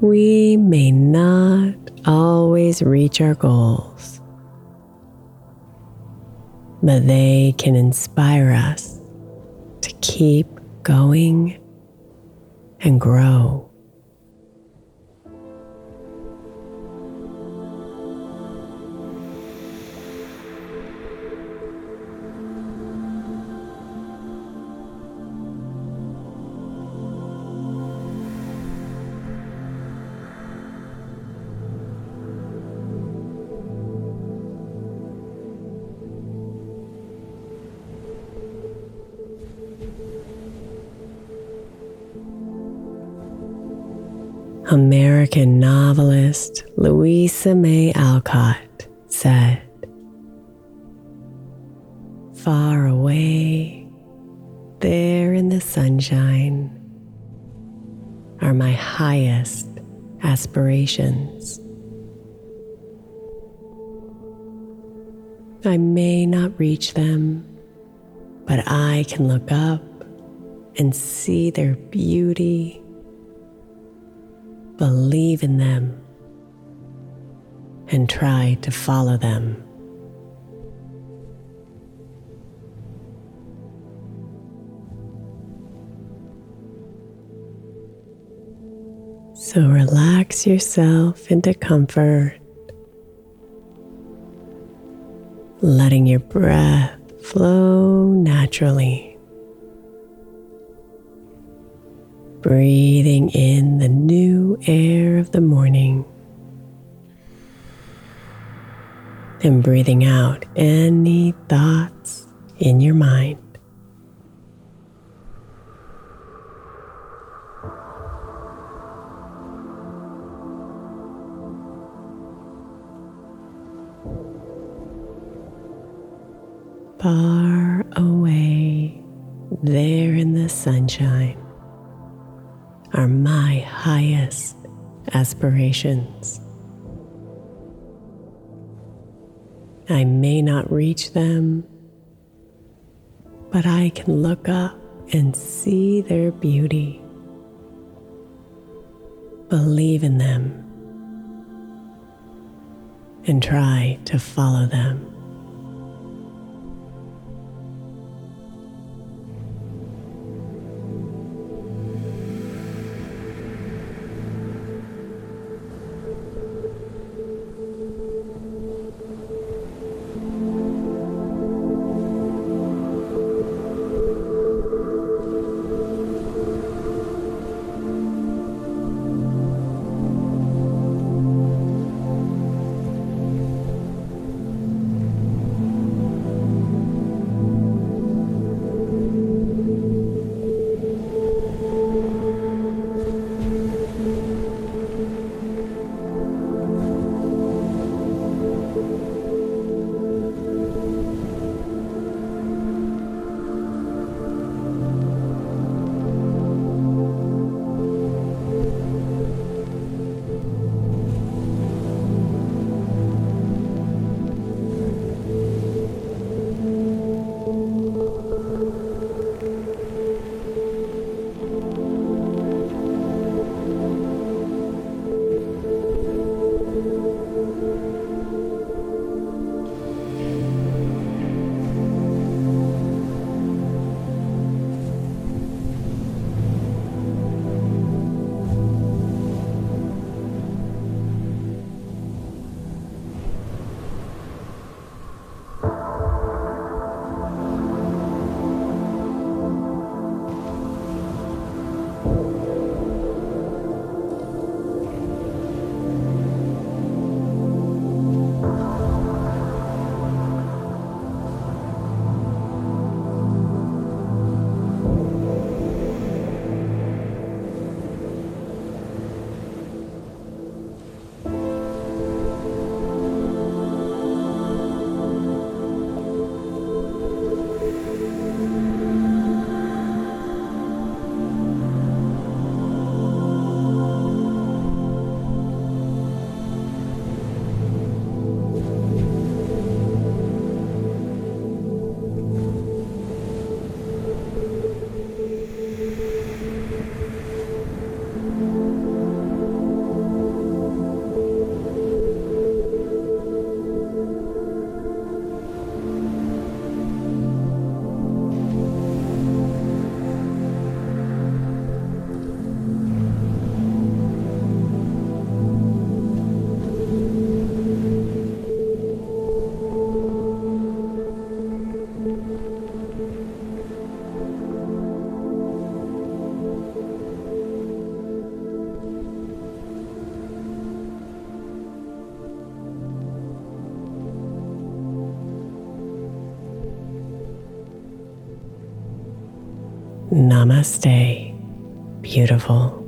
We may not always reach our goals, but they can inspire us to keep going and grow. American novelist Louisa May Alcott said, Far away, there in the sunshine, are my highest aspirations. I may not reach them, but I can look up and see their beauty believe in them, and try to follow them. So relax yourself into comfort, letting your breath flow naturally. Breathing in the new air of the morning and breathing out any thoughts in your mind. Far away there in the sunshine are my highest aspirations. I may not reach them, but I can look up and see their beauty. Believe in them and try to follow them. Namaste, beautiful.